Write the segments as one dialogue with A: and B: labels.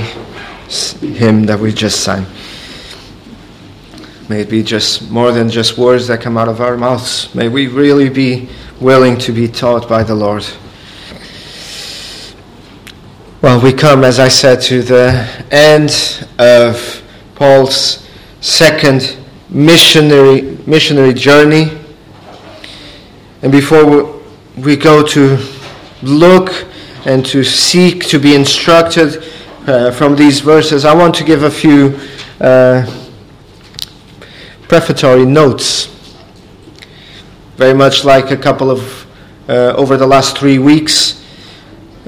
A: hymn that we just sang. May it be just more than just words that come out of our mouths. May we really be willing to be taught by the Lord. Well, we come, as I said, to the end of Paul's second missionary missionary journey. And before we go to look and to seek to be instructed uh, from these verses, I want to give a few uh, prefatory notes. Very much like a couple of uh, over the last three weeks.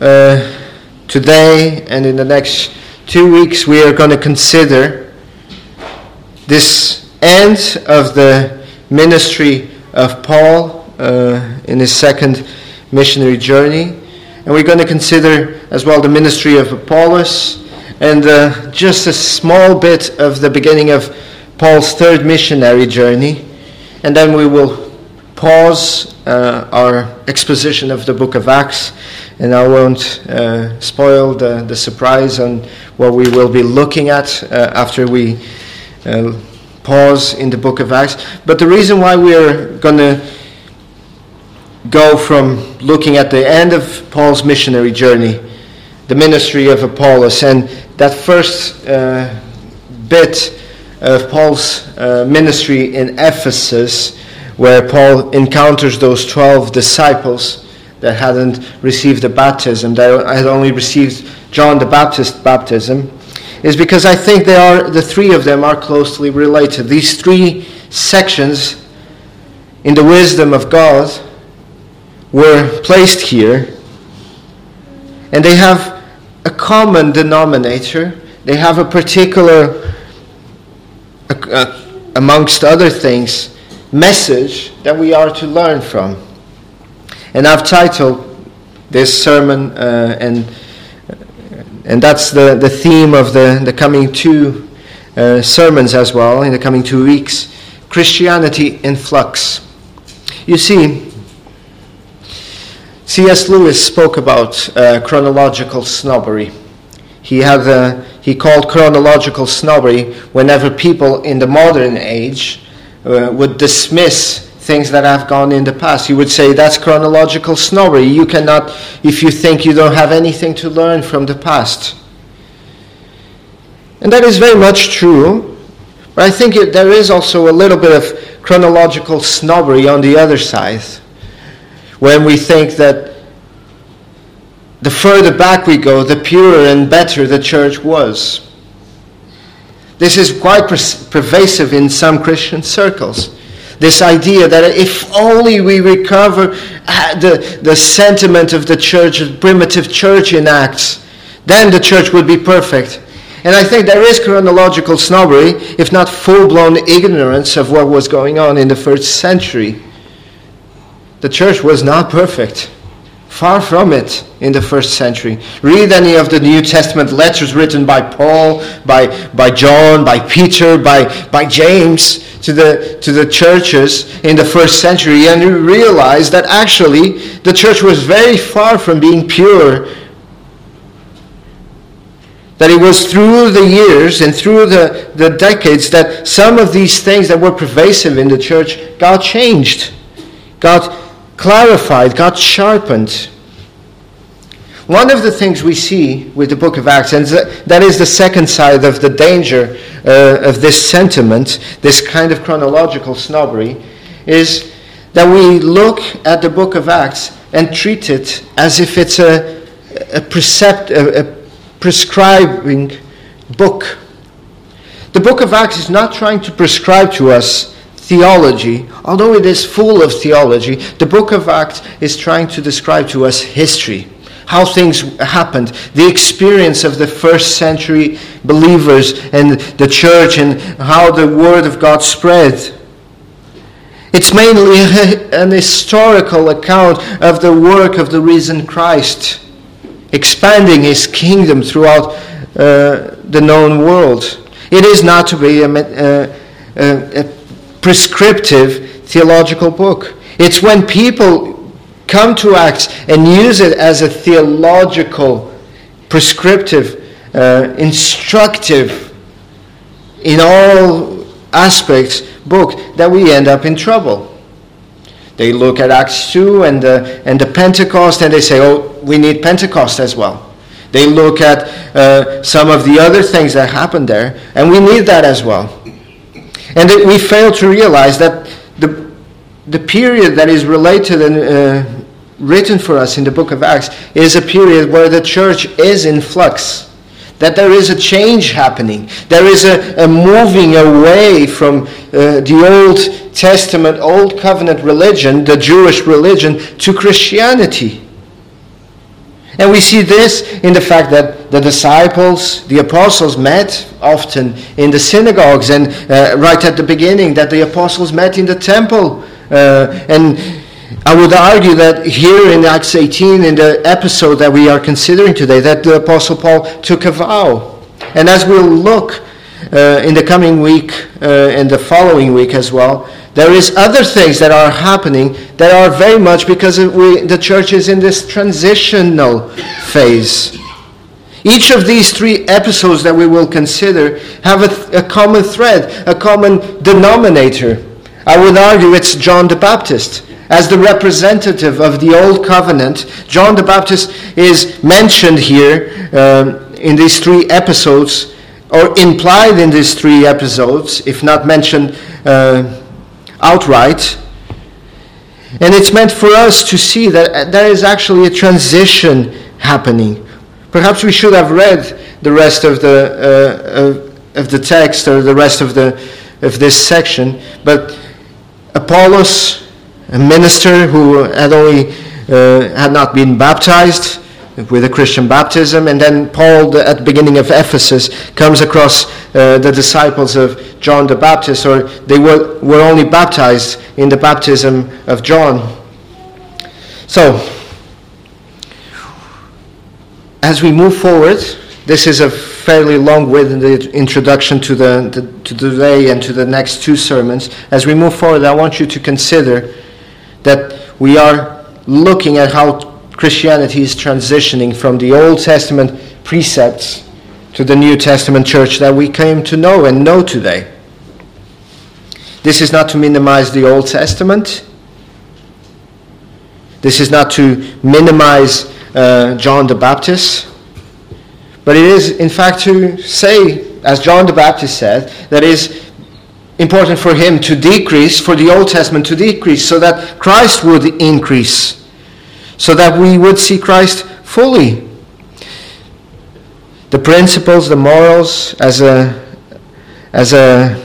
A: Uh, today and in the next two weeks, we are going to consider this end of the ministry of Paul uh, in his second missionary journey. And we're going to consider as well the ministry of Apollos and uh, just a small bit of the beginning of Paul's third missionary journey. And then we will pause uh, our exposition of the book of Acts. And I won't uh, spoil the, the surprise on what we will be looking at uh, after we uh, pause in the book of Acts. But the reason why we are going to go from looking at the end of Paul's missionary journey, the ministry of Apollos, and that first uh, bit of Paul's uh, ministry in Ephesus, where Paul encounters those 12 disciples that hadn't received the baptism, that had only received John the Baptist baptism, is because I think they are the three of them are closely related. These three sections in the wisdom of God were placed here, and they have a common denominator. They have a particular, uh, amongst other things, message that we are to learn from. And I've titled this sermon, uh, and and that's the, the theme of the, the coming two uh, sermons as well, in the coming two weeks Christianity in flux. You see, C.S. Lewis spoke about uh, chronological snobbery. He, had, uh, he called chronological snobbery whenever people in the modern age uh, would dismiss things that have gone in the past. He would say that's chronological snobbery. You cannot, if you think you don't have anything to learn from the past. And that is very much true. But I think it, there is also a little bit of chronological snobbery on the other side when we think that the further back we go, the purer and better the church was. This is quite pervasive in some Christian circles. This idea that if only we recover uh, the, the sentiment of the church, the primitive church in Acts, then the church would be perfect. And I think there is chronological snobbery, if not full blown ignorance of what was going on in the first century. The church was not perfect. Far from it in the first century. Read any of the New Testament letters written by Paul, by, by John, by Peter, by, by James to the, to the churches in the first century, and you realize that actually the church was very far from being pure. That it was through the years and through the, the decades that some of these things that were pervasive in the church got changed, got clarified, got sharpened. One of the things we see with the book of Acts, and that is the second side of the danger uh, of this sentiment, this kind of chronological snobbery, is that we look at the book of Acts and treat it as if it's a, a, precept, a, a prescribing book. The book of Acts is not trying to prescribe to us theology, although it is full of theology, the book of Acts is trying to describe to us history, how things happened, the experience of the first century believers and the church, and how the word of God spread. It's mainly an historical account of the work of the risen Christ, expanding his kingdom throughout uh, the known world. It is not to be a, a, a, prescriptive theological book. It's when people come to Acts and use it as a theological, prescriptive uh, instructive in all aspects book that we end up in trouble. They look at Acts 2 and the, and the Pentecost and they say, oh, we need Pentecost as well. They look at uh, some of the other things that happened there, and we need that as well. And we fail to realize that the, the period that is related and uh, written for us in the book of Acts is a period where the church is in flux. That there is a change happening. There is a, a moving away from uh, the Old Testament, Old Covenant religion, the Jewish religion, to Christianity. And we see this in the fact that the disciples, the apostles, met often in the synagogues, and uh, right at the beginning, that the apostles met in the temple. Uh, and I would argue that here in Acts 18, in the episode that we are considering today, that the apostle Paul took a vow. And as we'll look uh, in the coming week uh, and the following week as well, there is other things that are happening that are very much because we, the church is in this transitional phase. Each of these three episodes that we will consider have a, a common thread, a common denominator. I would argue it's John the Baptist. As the representative of the Old Covenant, John the Baptist is mentioned here um, in these three episodes, or implied in these three episodes, if not mentioned. Uh, outright. And it's meant for us to see that there is actually a transition happening. Perhaps we should have read the rest of the, uh, of the text or the rest of, the, of this section, but Apollos, a minister who had only uh, had not been baptized, with a Christian baptism. And then Paul, at the beginning of Ephesus, comes across uh, the disciples of John the Baptist, or they were, were only baptized in the baptism of John. So, as we move forward, this is a fairly long-winded introduction to the, to the, to today and to the next two sermons. As we move forward, I want you to consider that we are looking at how Christianity is transitioning from the Old Testament precepts to the New Testament church that we came to know and know today. This is not to minimize the Old Testament. This is not to minimize uh, John the Baptist. But it is, in fact, to say, as John the Baptist said, that it is important for him to decrease, for the Old Testament to decrease, so that Christ would increase so that we would see Christ fully. The principles, the morals, as a, as a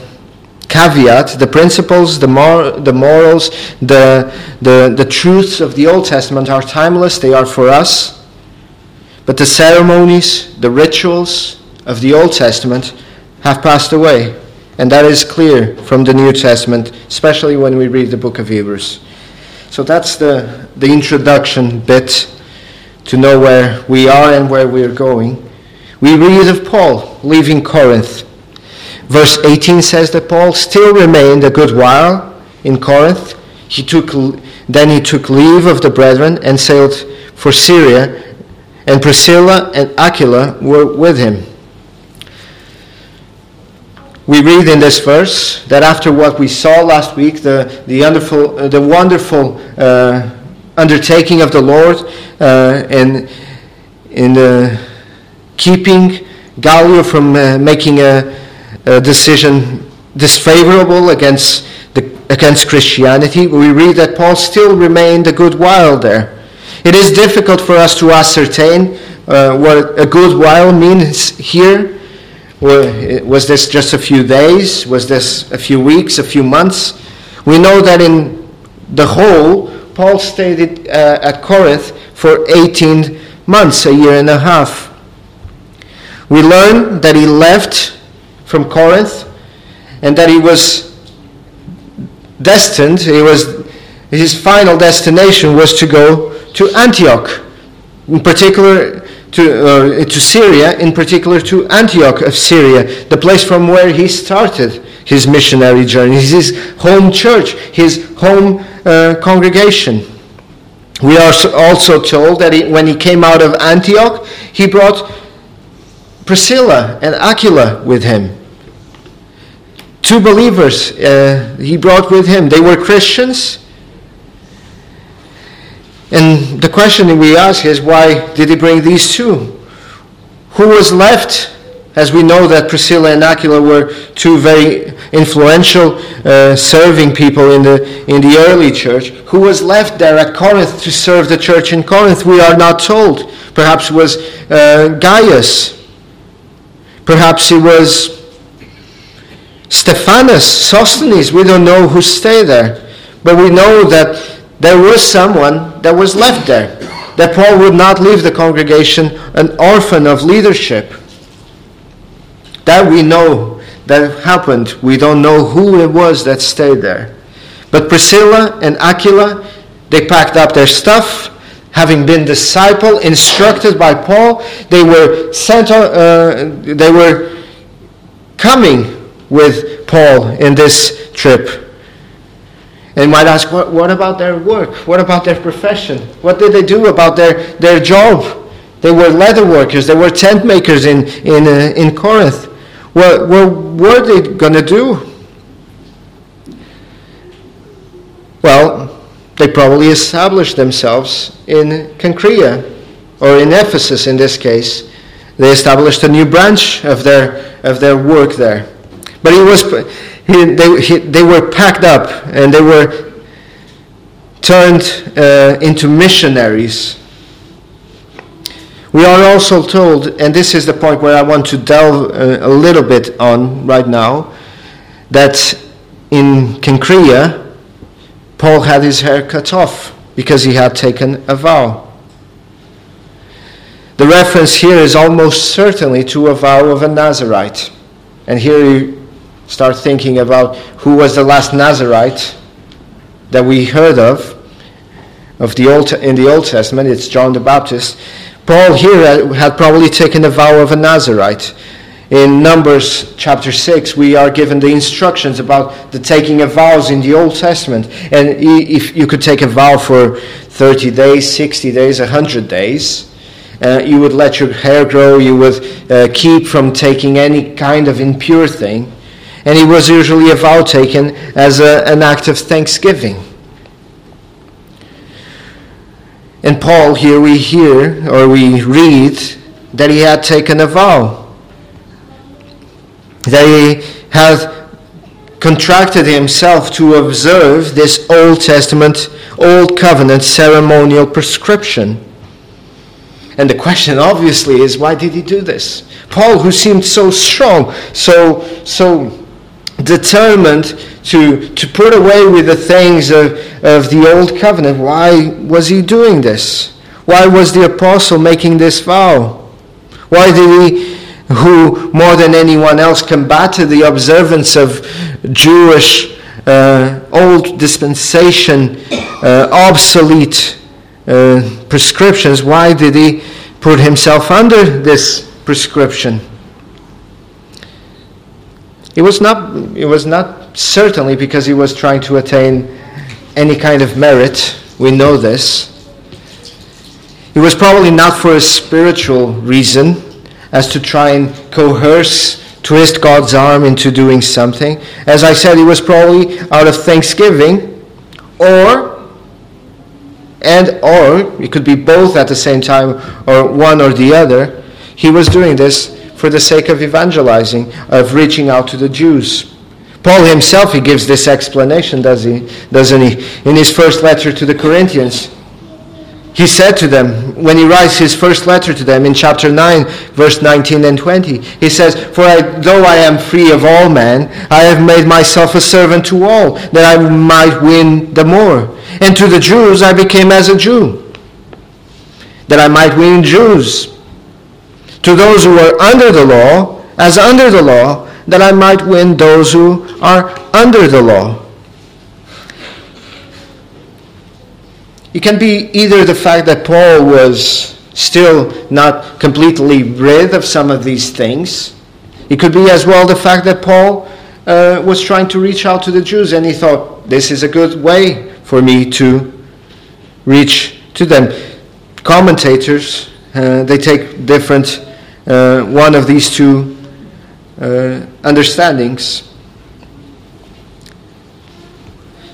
A: caveat, the principles, the, mor- the morals, the, the, the truths of the Old Testament are timeless, they are for us. But the ceremonies, the rituals of the Old Testament have passed away. And that is clear from the New Testament, especially when we read the book of Hebrews. So that's the, the introduction bit to know where we are and where we're going. We read of Paul leaving Corinth. Verse 18 says that Paul still remained a good while in Corinth. He took, then he took leave of the brethren and sailed for Syria, and Priscilla and Aquila were with him we read in this verse that after what we saw last week, the, the wonderful, uh, the wonderful uh, undertaking of the Lord uh, in, in uh, keeping Gallio from uh, making a, a, decision disfavorable against, the, against Christianity, we read that Paul still remained a good while there. It is difficult for us to ascertain uh, what a good while means here was this just a few days? Was this a few weeks, a few months? We know that in the whole, Paul stayed uh, at Corinth for 18 months, a year and a half. We learn that he left from Corinth and that he was destined, he was, his final destination was to go to Antioch. In particular, to, uh, to Syria, in particular to Antioch of Syria, the place from where he started his missionary journey, his home church, his home uh, congregation. We are also told that he, when he came out of Antioch, he brought Priscilla and Aquila with him. Two believers uh, he brought with him. They were Christians. And the question we ask is why did he bring these two? Who was left? As we know that Priscilla and Aquila were two very influential uh, serving people in the, in the early church. Who was left there at Corinth to serve the church in Corinth? We are not told. Perhaps it was uh, Gaius. Perhaps it was Stephanas, Sosthenes. We don't know who stayed there. But we know that there was someone that was left there. That Paul would not leave the congregation an orphan of leadership. That we know that happened. We don't know who it was that stayed there. But Priscilla and Aquila, they packed up their stuff. Having been disciple, instructed by Paul, they were sent. Uh, they were coming with Paul in this trip. And might ask, what, what about their work? What about their profession? What did they do about their, their job? They were leather workers. They were tent makers in, in, uh, in Corinth. What, what were they going to do? Well, they probably established themselves in Cenchrea, or in Ephesus in this case. They established a new branch of their, of their work there. But he was, he, they, he, they were packed up and they were turned uh, into missionaries. We are also told, and this is the point where I want to delve a, uh, a little bit on right now, that in Cenchrea, Paul had his hair cut off because he had taken a vow. The reference here is almost certainly to a vow of a Nazarite. And here start thinking about who was the last Nazarite that we heard of, of the Old, in the Old Testament. It's John the Baptist. Paul here had probably taken a vow of a Nazarite. In Numbers chapter 6, we are given the instructions about the taking of vows in the Old Testament. And if you could take a vow for 30 days, 60 days, 100 days, uh, you would let your hair grow, you would uh, keep from taking any kind of impure thing. And it was usually a vow taken as a, an act of thanksgiving. And Paul, here we hear or we read that he had taken a vow, that he had contracted himself to observe this Old Testament, Old Covenant ceremonial prescription. And the question obviously is why did he do this? Paul, who seemed so strong, so, so determined to, to put away with the things of, of the old covenant. Why was he doing this? Why was the apostle making this vow? Why did he, who more than anyone else combated the observance of Jewish uh, old dispensation, uh, obsolete uh, prescriptions, why did he put himself under this prescription? It was not, it was not certainly because he was trying to attain any kind of merit. We know this. It was probably not for a spiritual reason, as to try and coerce, twist God's arm into doing something. As I said, it was probably out of thanksgiving, or and or it could be both at the same time, or one or the other. He was doing this for the sake of evangelizing, of reaching out to the Jews. Paul himself, he gives this explanation, does he? Doesn't he? In his first letter to the Corinthians. He said to them, when he writes his first letter to them in chapter 9, verse 19 and 20, he says, For I, though I am free of all men, I have made myself a servant to all, that I might win the more. And to the Jews I became as a Jew, that I might win Jews to those who are under the law as under the law, that I might win those who are under the law. It can be either the fact that Paul was still not completely rid of some of these things. It could be as well the fact that Paul uh, was trying to reach out to the Jews and he thought, this is a good way for me to reach to them. Commentators, uh, they take different uh, one of these two uh, understandings.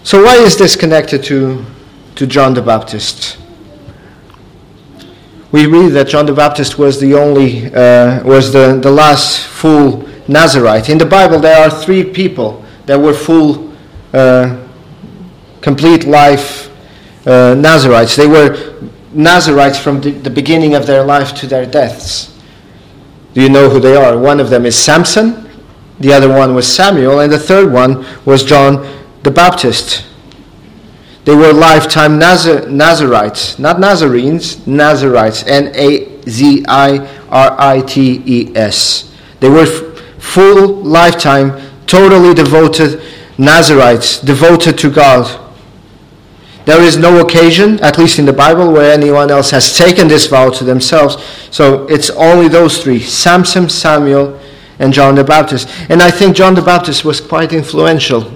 A: So, why is this connected to, to John the Baptist? We read that John the Baptist was the only, uh, was the, the last full Nazarite. In the Bible, there are three people that were full, uh, complete life uh, Nazarites. They were Nazarites from the, the beginning of their life to their deaths. Do you know who they are? One of them is Samson, the other one was Samuel, and the third one was John the Baptist. They were lifetime Nazar- Nazarites, not Nazarenes, Nazarites, N A Z I R I T E S. They were f- full lifetime, totally devoted Nazarites, devoted to God. There is no occasion, at least in the Bible, where anyone else has taken this vow to themselves. So it's only those three Samson, Samuel, and John the Baptist. And I think John the Baptist was quite influential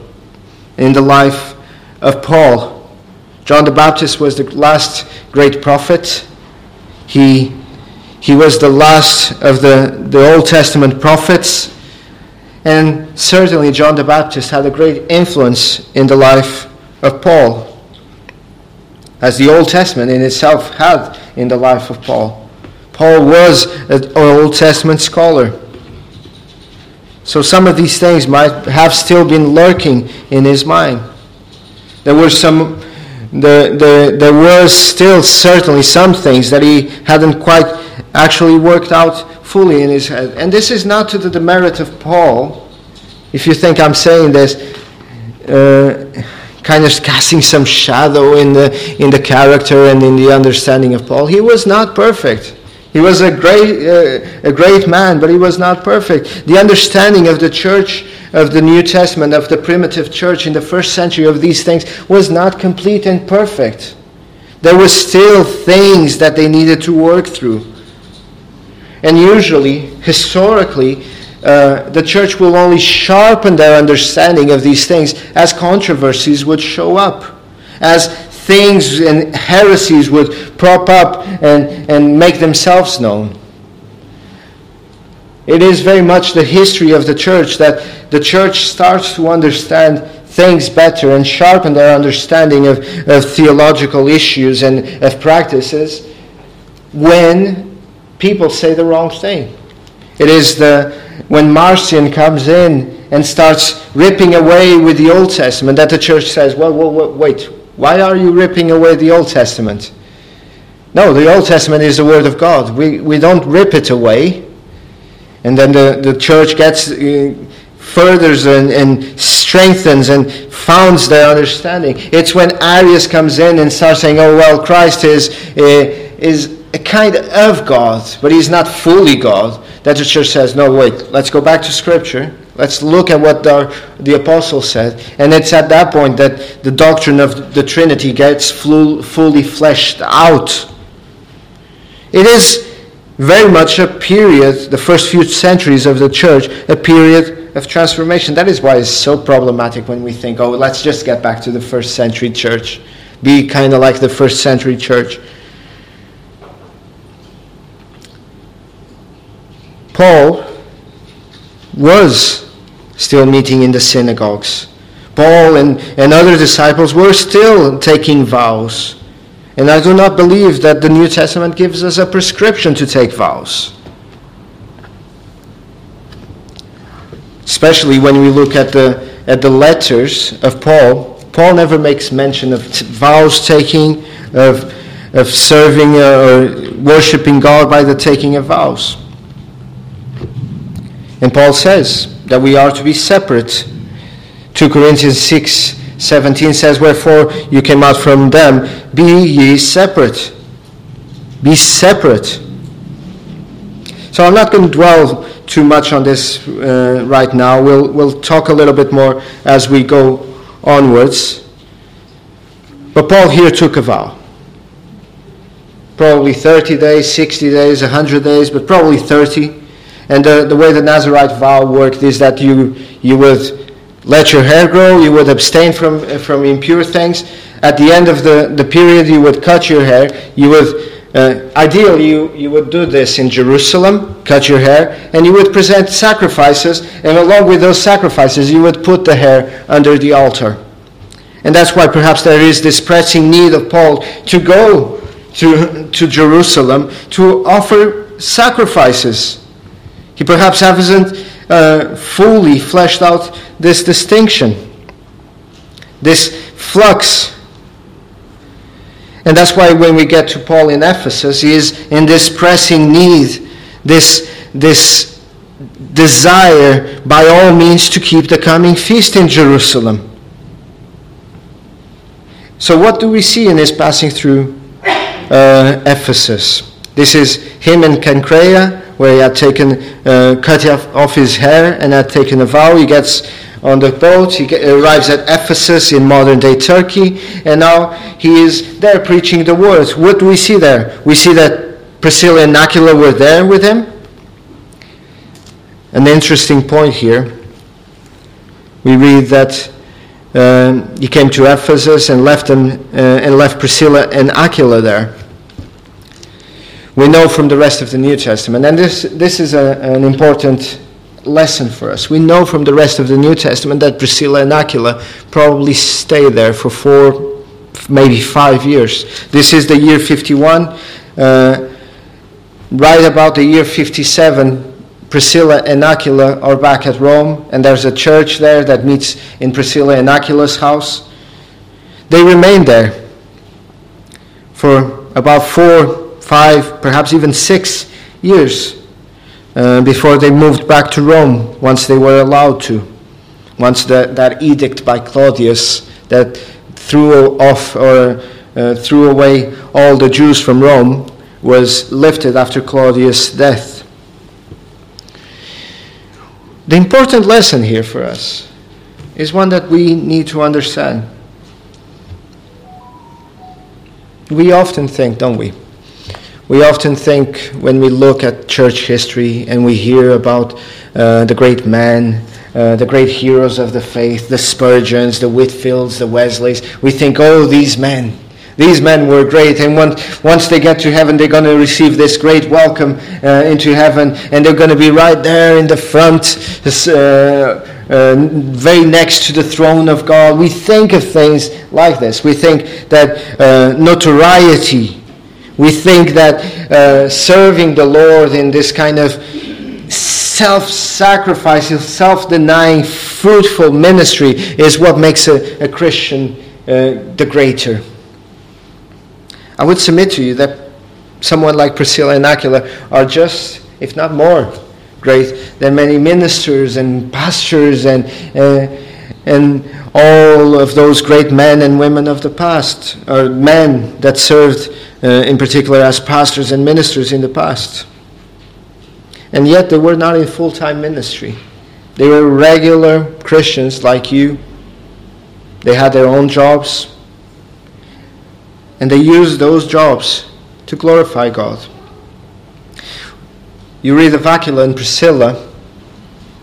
A: in the life of Paul. John the Baptist was the last great prophet. He, he was the last of the, the Old Testament prophets. And certainly, John the Baptist had a great influence in the life of Paul as the Old Testament in itself had in the life of Paul. Paul was an Old Testament scholar. So some of these things might have still been lurking in his mind. There were some the, the, there was still certainly some things that he hadn't quite actually worked out fully in his head. And this is not to the demerit of Paul. If you think I'm saying this, uh, kind of casting some shadow in the, in the character and in the understanding of Paul. He was not perfect. He was a great, uh, a great man, but he was not perfect. The understanding of the church of the New Testament, of the primitive church in the first century of these things, was not complete and perfect. There were still things that they needed to work through. And usually, historically, uh, the church will only sharpen their understanding of these things as controversies would show up, as things and heresies would prop up and, and make themselves known. It is very much the history of the church that the church starts to understand things better and sharpen their understanding of, of theological issues and of practices when people say the wrong thing. It is the when Marcion comes in and starts ripping away with the Old Testament, that the church says, well, well, wait, why are you ripping away the Old Testament? No, the Old Testament is the Word of God. We, we don't rip it away. And then the, the church gets, uh, furthers and, and strengthens and founds their understanding. It's when Arius comes in and starts saying, oh, well, Christ is, uh, is a kind of God, but he's not fully God that the church says, no, wait, let's go back to Scripture. Let's look at what the, the apostle said. And it's at that point that the doctrine of the Trinity gets full, fully fleshed out. It is very much a period, the first few centuries of the church, a period of transformation. That is why it's so problematic when we think, oh, let's just get back to the first century church. Be kind of like the first century church. Paul was still meeting in the synagogues. Paul and, and other disciples were still taking vows. And I do not believe that the New Testament gives us a prescription to take vows. Especially when we look at the, at the letters of Paul. Paul never makes mention of t- vows taking, of, of serving uh, or worshiping God by the taking of vows. And Paul says that we are to be separate. 2 Corinthians 6 17 says, Wherefore you came out from them, be ye separate. Be separate. So I'm not going to dwell too much on this uh, right now. We'll, we'll talk a little bit more as we go onwards. But Paul here took a vow. Probably 30 days, 60 days, 100 days, but probably 30. And the, the way the Nazarite vow worked is that you, you would let your hair grow, you would abstain from, from impure things. At the end of the, the period, you would cut your hair, you would uh, ideally, you, you would do this in Jerusalem, cut your hair, and you would present sacrifices, and along with those sacrifices, you would put the hair under the altar. And that's why perhaps there is this pressing need of Paul to go to, to Jerusalem to offer sacrifices. He perhaps hasn't uh, fully fleshed out this distinction, this flux and that's why when we get to Paul in Ephesus, he is in this pressing need, this, this desire by all means to keep the coming feast in Jerusalem. So, what do we see in his passing through uh, Ephesus? This is him in Cenchrea, where he had taken, uh, cut off his hair and had taken a vow. He gets on the boat. He arrives at Ephesus in modern day Turkey, and now he is there preaching the words. What do we see there? We see that Priscilla and Aquila were there with him. An interesting point here. We read that um, he came to Ephesus and left them uh, and left Priscilla and Aquila there. We know from the rest of the New Testament, and this this is a, an important lesson for us. We know from the rest of the New Testament that Priscilla and Aquila probably stayed there for four, maybe five years. This is the year 51. Uh, right about the year 57, Priscilla and Aquila are back at Rome, and there's a church there that meets in Priscilla and Aquila's house. They remain there for about four, five, perhaps even six years. Uh, before they moved back to Rome once they were allowed to. Once the, that edict by Claudius that threw off or uh, threw away all the Jews from Rome was lifted after Claudius' death. The important lesson here for us is one that we need to understand. We often think, don't we? We often think when we look at church history and we hear about uh, the great men, uh, the great heroes of the faith, the Spurgeons, the Whitefields, the Wesleys, we think, oh, these men, these men were great, and once, they get to heaven, they're going to receive this great welcome uh, into heaven, and they're going to be right there in the front, uh, uh, very next to the throne of God. We think of things like this. We think that uh, notoriety we think that uh, serving the Lord in this kind of self sacrificing, self denying, fruitful ministry is what makes a, a Christian uh, the greater. I would submit to you that someone like Priscilla and Aquila are just, if not more, great than many ministers and pastors and, uh, and all of those great men and women of the past, or men that served uh, in particular as pastors and ministers in the past. And yet they were not in full time ministry. They were regular Christians like you. They had their own jobs. And they used those jobs to glorify God. You read of Aquila and Priscilla,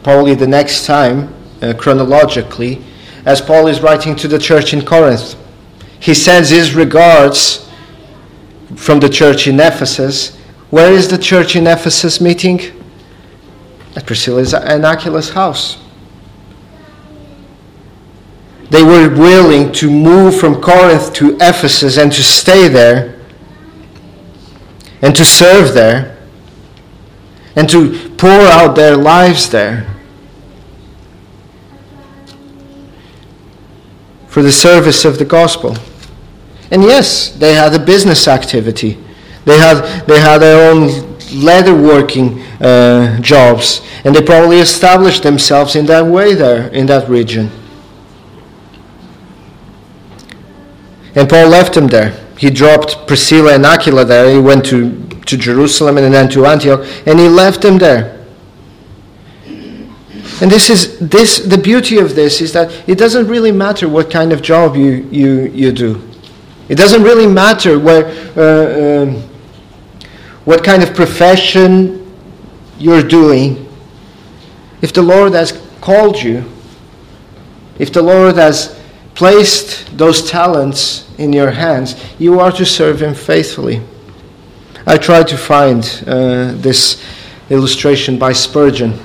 A: probably the next time, uh, chronologically, as Paul is writing to the church in Corinth. He sends his regards from the church in Ephesus. Where is the church in Ephesus meeting? At Priscilla's and Aquila's house. They were willing to move from Corinth to Ephesus and to stay there and to serve there and to pour out their lives there for the service of the gospel. And yes, they had a business activity. They had, they had their own leatherworking uh, jobs, and they probably established themselves in that way there, in that region. And Paul left them there. He dropped Priscilla and Aquila there. He went to, to Jerusalem and then to Antioch, and he left them there. And this is this the beauty of this is that it doesn't really matter what kind of job you, you, you do. It doesn't really matter where, uh, um, what kind of profession you're doing. If the Lord has called you, if the Lord has placed those talents in your hands, you are to serve Him faithfully. I tried to find uh, this illustration by Spurgeon.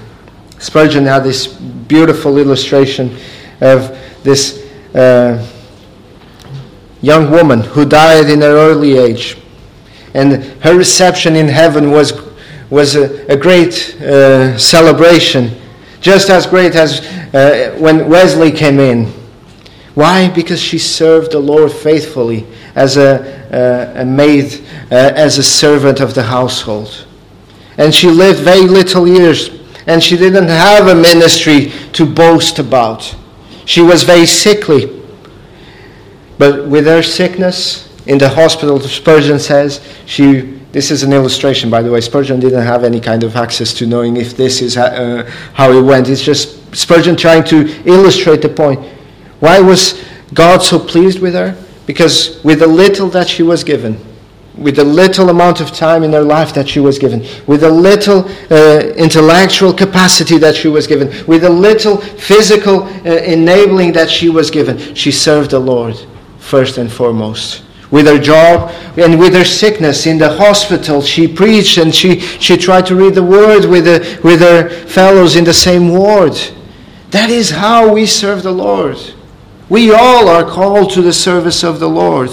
A: Spurgeon had this beautiful illustration of this uh, young woman who died in her early age. And her reception in heaven was, was a, a great uh, celebration, just as great as uh, when Wesley came in. Why? Because she served the Lord faithfully as a, a maid, uh, as a servant of the household. And she lived very little years, and she didn't have a ministry to boast about. She was very sickly. But with her sickness in the hospital, Spurgeon says, she, this is an illustration, by the way. Spurgeon didn't have any kind of access to knowing if this is uh, how it went. It's just Spurgeon trying to illustrate the point. Why was God so pleased with her? Because with the little that she was given, with the little amount of time in her life that she was given, with the little uh, intellectual capacity that she was given, with the little physical uh, enabling that she was given, she served the Lord first and foremost. With her job and with her sickness in the hospital, she preached and she, she tried to read the word with, the, with her fellows in the same ward. That is how we serve the Lord. We all are called to the service of the Lord.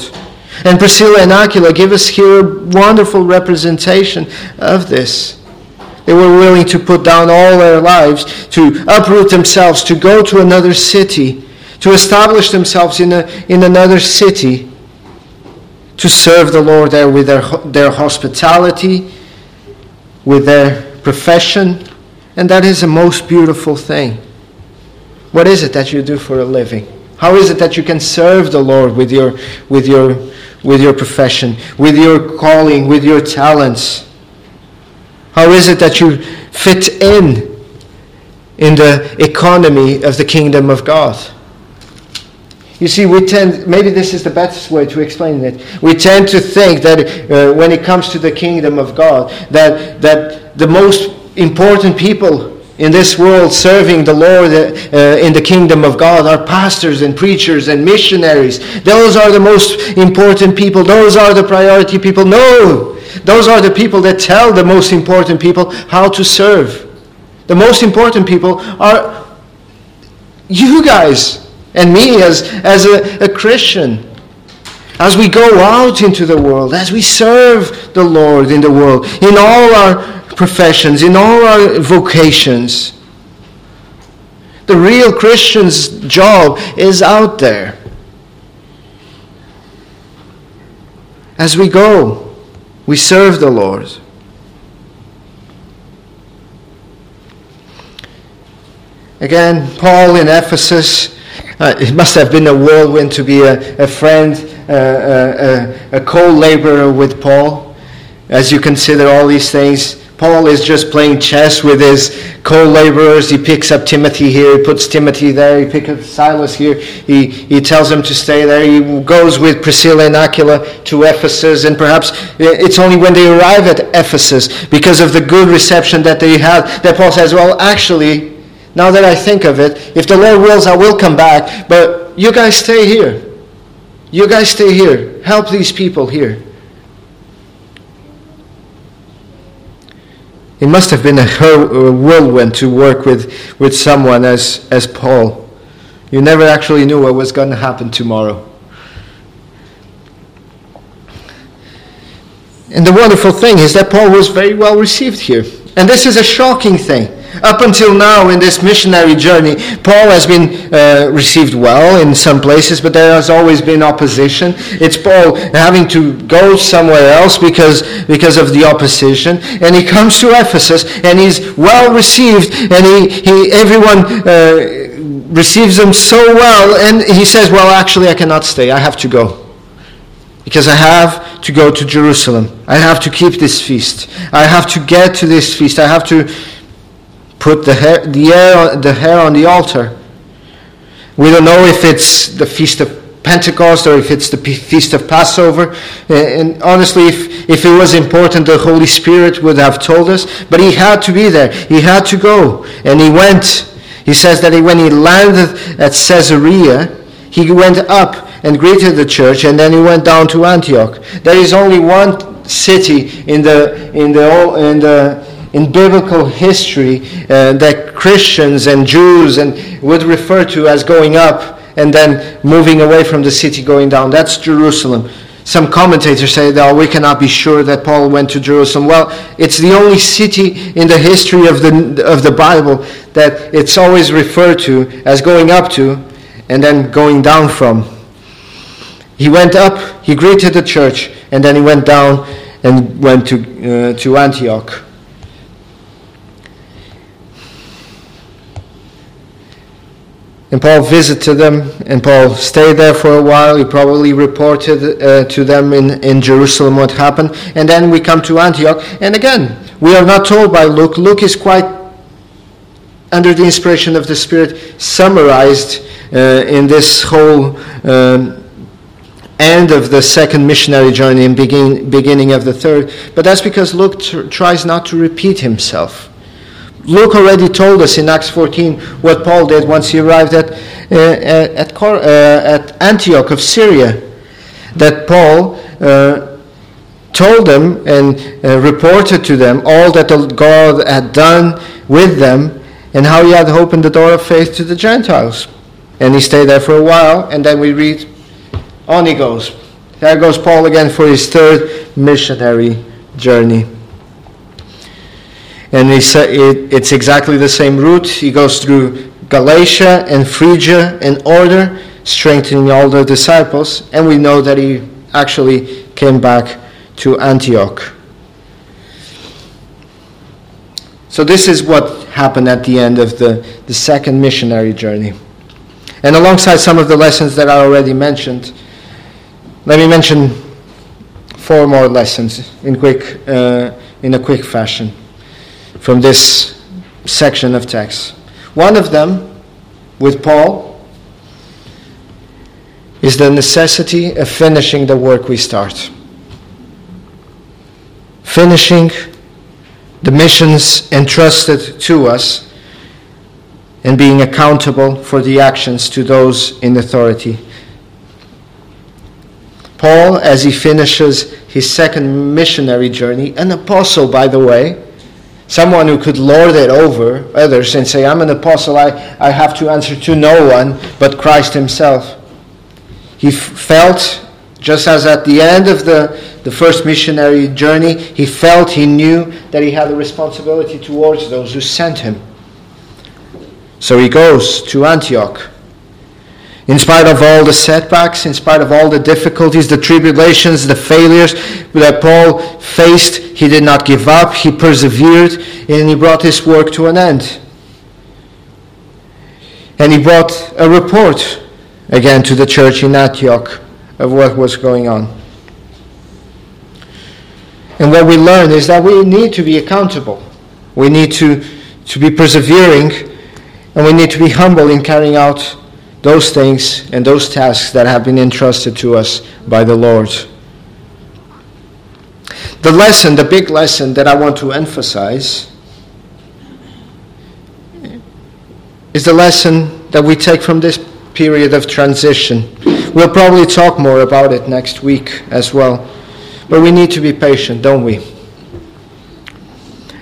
A: And Priscilla and Aquila give us here a wonderful representation of this. They were willing to put down all their lives, to uproot themselves, to go to another city, to establish themselves in, a, in another city, to serve the Lord there with their, their hospitality, with their profession. And that is a most beautiful thing. What is it that you do for a living? How is it that you can serve the Lord with your, with your, with your profession, with your calling, with your talents? How is it that you fit in in the economy of the kingdom of God? You see, we tend, maybe this is the best way to explain it. We tend to think that uh, when it comes to the kingdom of God, that, that the most important people in this world serving the Lord uh, in the kingdom of God are pastors and preachers and missionaries. Those are the most important people. Those are the priority people. No! Those are the people that tell the most important people how to serve. The most important people are you guys and me as, as a, a Christian. As we go out into the world, as we serve the Lord in the world, in all our professions, in all our vocations. The real Christian's job is out there. As we go, we serve the Lord. Again, Paul in Ephesus, uh, it must have been a whirlwind to be a, a friend, uh, uh, a, a co laborer with Paul. As you consider all these things, Paul is just playing chess with his co-laborers. He picks up Timothy here, he puts Timothy there, he picks up Silas here, he, he tells him to stay there. He goes with Priscilla and Aquila to Ephesus, and perhaps it's only when they arrive at Ephesus, because of the good reception that they had, that Paul says, well, actually, now that I think of it, if the Lord wills, I will come back, but you guys stay here. You guys stay here. Help these people here. It must have been a whirlwind to work with, with someone as, as Paul. You never actually knew what was going to happen tomorrow. And the wonderful thing is that Paul was very well received here. And this is a shocking thing. Up until now in this missionary journey, Paul has been uh, received well in some places, but there has always been opposition. It's Paul having to go somewhere else because, because of the opposition. And he comes to Ephesus and he's well received and he, he, everyone uh, receives him so well. And he says, well, actually, I cannot stay. I have to go because I have to go to Jerusalem. I have to keep this feast. I have to get to this feast. I have to put the hair, the, hair, the hair on the altar. We don't know if it's the Feast of Pentecost or if it's the Feast of Passover. And honestly, if, if it was important, the Holy Spirit would have told us. But he had to be there. He had to go. And he went. He says that when he landed at Caesarea, he went up and greeted the church, and then he went down to Antioch. There is only one city in the in the in the in biblical history uh, that Christians and Jews and would refer to as going up and then moving away from the city going down. That's Jerusalem. Some commentators say that we cannot be sure that Paul went to Jerusalem. Well, it's the only city in the history of the, of the Bible that it's always referred to as going up to and then going down from. He went up, he greeted the church, and then he went down and went to, uh, to Antioch. And Paul visited them, and Paul stayed there for a while. He probably reported uh, to them in, in Jerusalem what happened. And then we come to Antioch. And again, we are not told by Luke. Luke is quite, under the inspiration of the Spirit, summarized uh, in this whole um, end of the second missionary journey and begin, beginning of the third. But that's because Luke tr- tries not to repeat himself. Luke already told us in Acts 14 what Paul did once he arrived at, uh, at, Cor- uh, at, Antioch of Syria. That Paul uh, told them and uh, reported to them all that God had done with them and how he had opened the door of faith to the Gentiles. And he stayed there for a while, and then we read, on he goes. There goes Paul again for his third missionary journey and it's exactly the same route. He goes through Galatia and Phrygia in order, strengthening all the disciples, and we know that he actually came back to Antioch. So, this is what happened at the end of the, the second missionary journey. And alongside some of the lessons that I already mentioned, let me mention four more lessons in, quick, uh, in a quick fashion from this section of text. One of them, with Paul, is the necessity of finishing the work we start. Finishing the missions entrusted to us and being accountable for the actions to those in authority. Paul, as he finishes his second missionary journey, an apostle, by the way, someone who could lord it over others and say, I'm an apostle, I, I have to answer to no one but Christ Himself. He f- felt, just as at the end of the, the first missionary journey, he felt, he knew that he had a responsibility towards those who sent him. So he goes to Antioch. In spite of all the setbacks, in spite of all the difficulties, the tribulations, the failures that Paul faced, he did not give up. He persevered and he brought his work to an end. And he brought a report again to the church in Antioch of what was going on. And what we learn is that we need to be accountable. We need to, to be persevering and we need to be humble in carrying out those things and those tasks that have been entrusted to us by the Lord. The lesson, the big lesson that I want to emphasize is the lesson that we take from this period of transition. We'll probably talk more about it next week as well. But we need to be patient, don't we?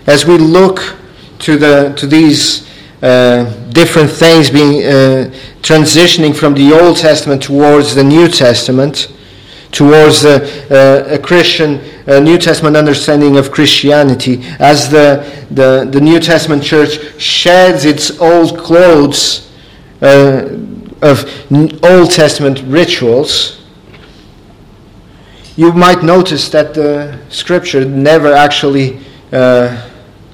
A: As we look to, the, to these uh, different things being uh, transitioning from the Old Testament towards the New Testament, towards the, uh, a Christian New Testament understanding of Christianity, as the, the, the New Testament church sheds its old clothes uh, of Old Testament rituals, you might notice that the Scripture never actually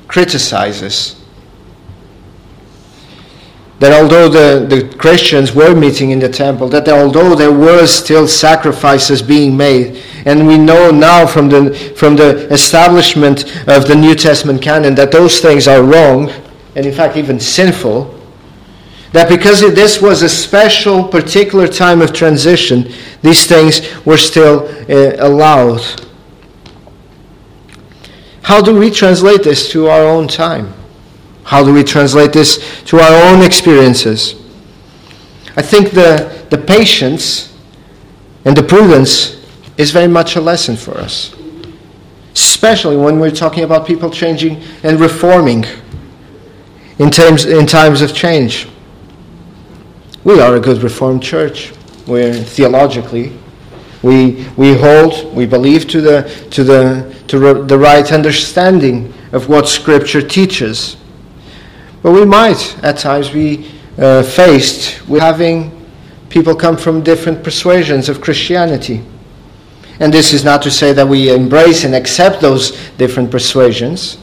A: criticizes that although the, the Christians were meeting in the temple, that although there were still sacrifices being made, and we know now from the, from the establishment of the New Testament canon that those things are wrong, and in fact even sinful, that because this was a special, particular time of transition, these things were still uh, allowed. How do we translate this to our own time? How do we translate this to our own experiences? I think the, the patience and the prudence is very much a lesson for us. especially when we're talking about people changing and reforming in times, in times of change. We are a good Reformed church. We're theologically, we, we hold, we believe to the, to, the, to the right understanding of what Scripture teaches. But we might at times be uh, faced with having people come from different persuasions of Christianity. And this is not to say that we embrace and accept those different persuasions,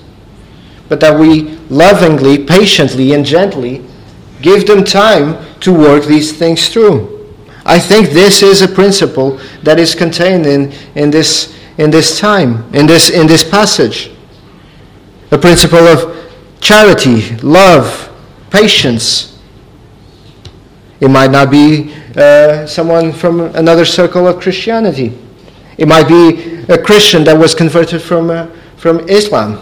A: but that we lovingly, patiently, and gently give them time to work these things through. I think this is a principle that is contained in, in, this, in this time, in this, in this passage. A principle of charity, love, patience. It might not be uh, someone from another circle of Christianity. It might be a Christian that was converted from, uh, from Islam.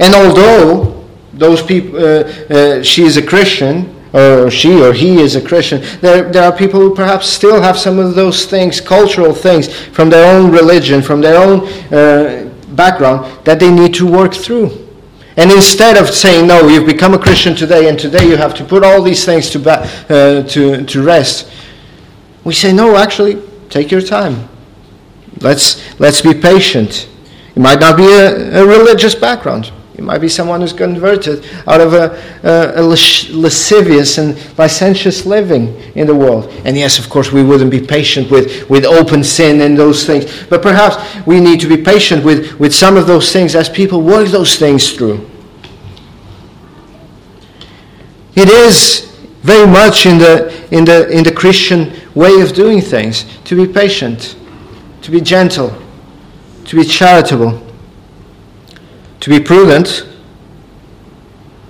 A: And although those people, uh, uh, she is a Christian, or she or he is a Christian, there, there are people who perhaps still have some of those things, cultural things, from their own religion, from their own uh, background, that they need to work through. And instead of saying, no, you've become a Christian today, and today you have to put all these things to, ba- uh, to, to rest, we say, no, actually, take your time. Let's, let's be patient. It might not be a, a religious background. It might be someone who's converted out of a, a, a, lascivious and licentious living in the world. And yes, of course, we wouldn't be patient with, with open sin and those things. But perhaps we need to be patient with, with some of those things as people work those things through. It is very much in the, in the, in the Christian way of doing things to be patient, to be gentle, to be charitable to be prudent,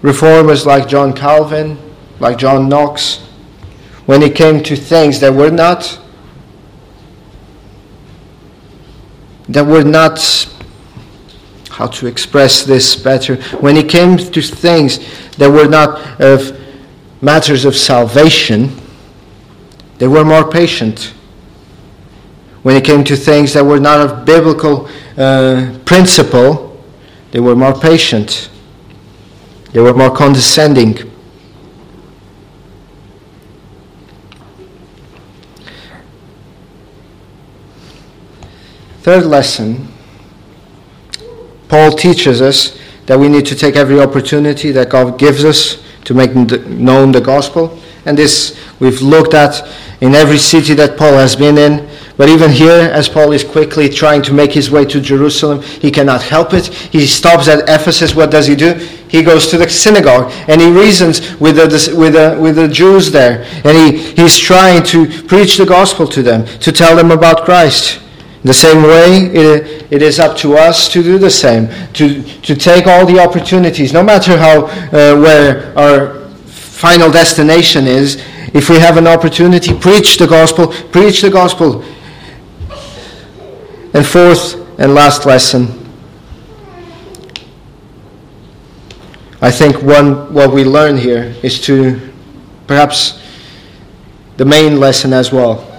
A: reformers like John Calvin, like John Knox, when it came to things that were not that were not how to express this better when it came to things that were not of matters of salvation they were more patient. When it came to things that were not of biblical uh, principle they were more patient. They were more condescending. Third lesson Paul teaches us that we need to take every opportunity that God gives us to make known the gospel. And this we've looked at in every city that Paul has been in. But even here, as Paul is quickly trying to make his way to Jerusalem, he cannot help it. He stops at Ephesus. What does he do? He goes to the synagogue and he reasons with the, with the, with the Jews there. And he, he's trying to preach the gospel to them, to tell them about Christ. The same way, it, it is up to us to do the same, to, to take all the opportunities, no matter how, uh, where our final destination is, if we have an opportunity, preach the gospel, preach the gospel. And fourth and last lesson. I think one what we learn here is to perhaps the main lesson as well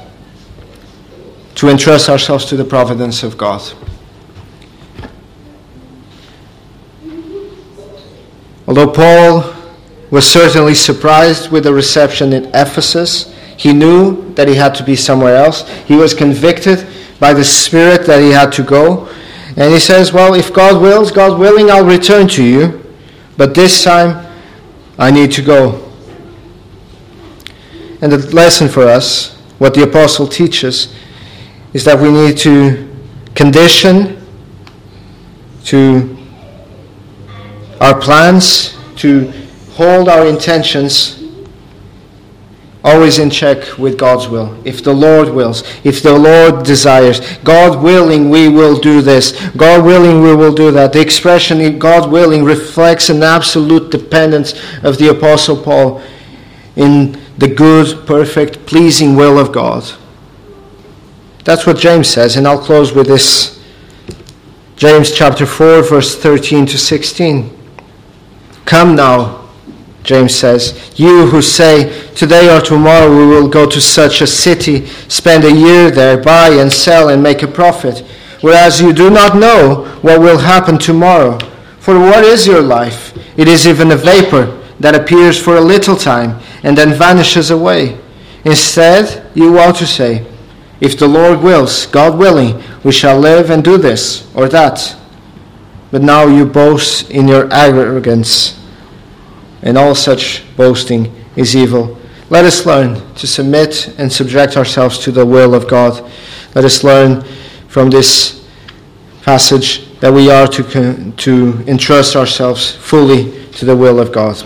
A: to entrust ourselves to the providence of God. Although Paul was certainly surprised with the reception in Ephesus. He knew that he had to be somewhere else. He was convicted by the Spirit that he had to go. And he says, Well, if God wills, God willing, I'll return to you. But this time, I need to go. And the lesson for us, what the apostle teaches, is that we need to condition to our plans to hold our intentions always in check with God's will. If the Lord wills, if the Lord desires, God willing, we will do this. God willing, we will do that. The expression God willing reflects an absolute dependence of the Apostle Paul in the good, perfect, pleasing will of God. That's what James says, and I'll close with this. James chapter 4, verse 13 to 16. Come now James says, You who say, Today or tomorrow we will go to such a city, spend a year there, buy and sell and make a profit. whereas you do not know what will happen tomorrow. For what is your life? It is even a vapor that appears for a little time and then vanishes away. Instead, you ought to say, If the Lord wills, God willing, we shall live and do this or that. But now you boast in your arrogance, and all such boasting is evil. Let us learn to submit and subject ourselves to the will of God. Let us learn from this passage that we are to, to entrust ourselves fully to the will of God.